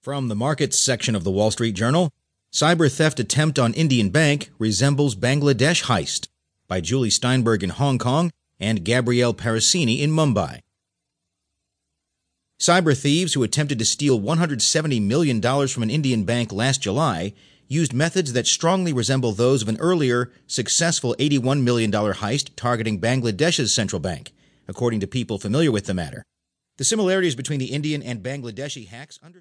From the markets section of the Wall Street Journal, Cyber Theft Attempt on Indian Bank Resembles Bangladesh Heist by Julie Steinberg in Hong Kong and Gabriele Parussini in Mumbai. Cyber thieves who attempted to steal $170 million from an Indian bank last July used methods that strongly resemble those of an earlier, successful $81 million heist targeting Bangladesh's central bank, according to people familiar with the matter. The similarities between the Indian and Bangladeshi hacks underscore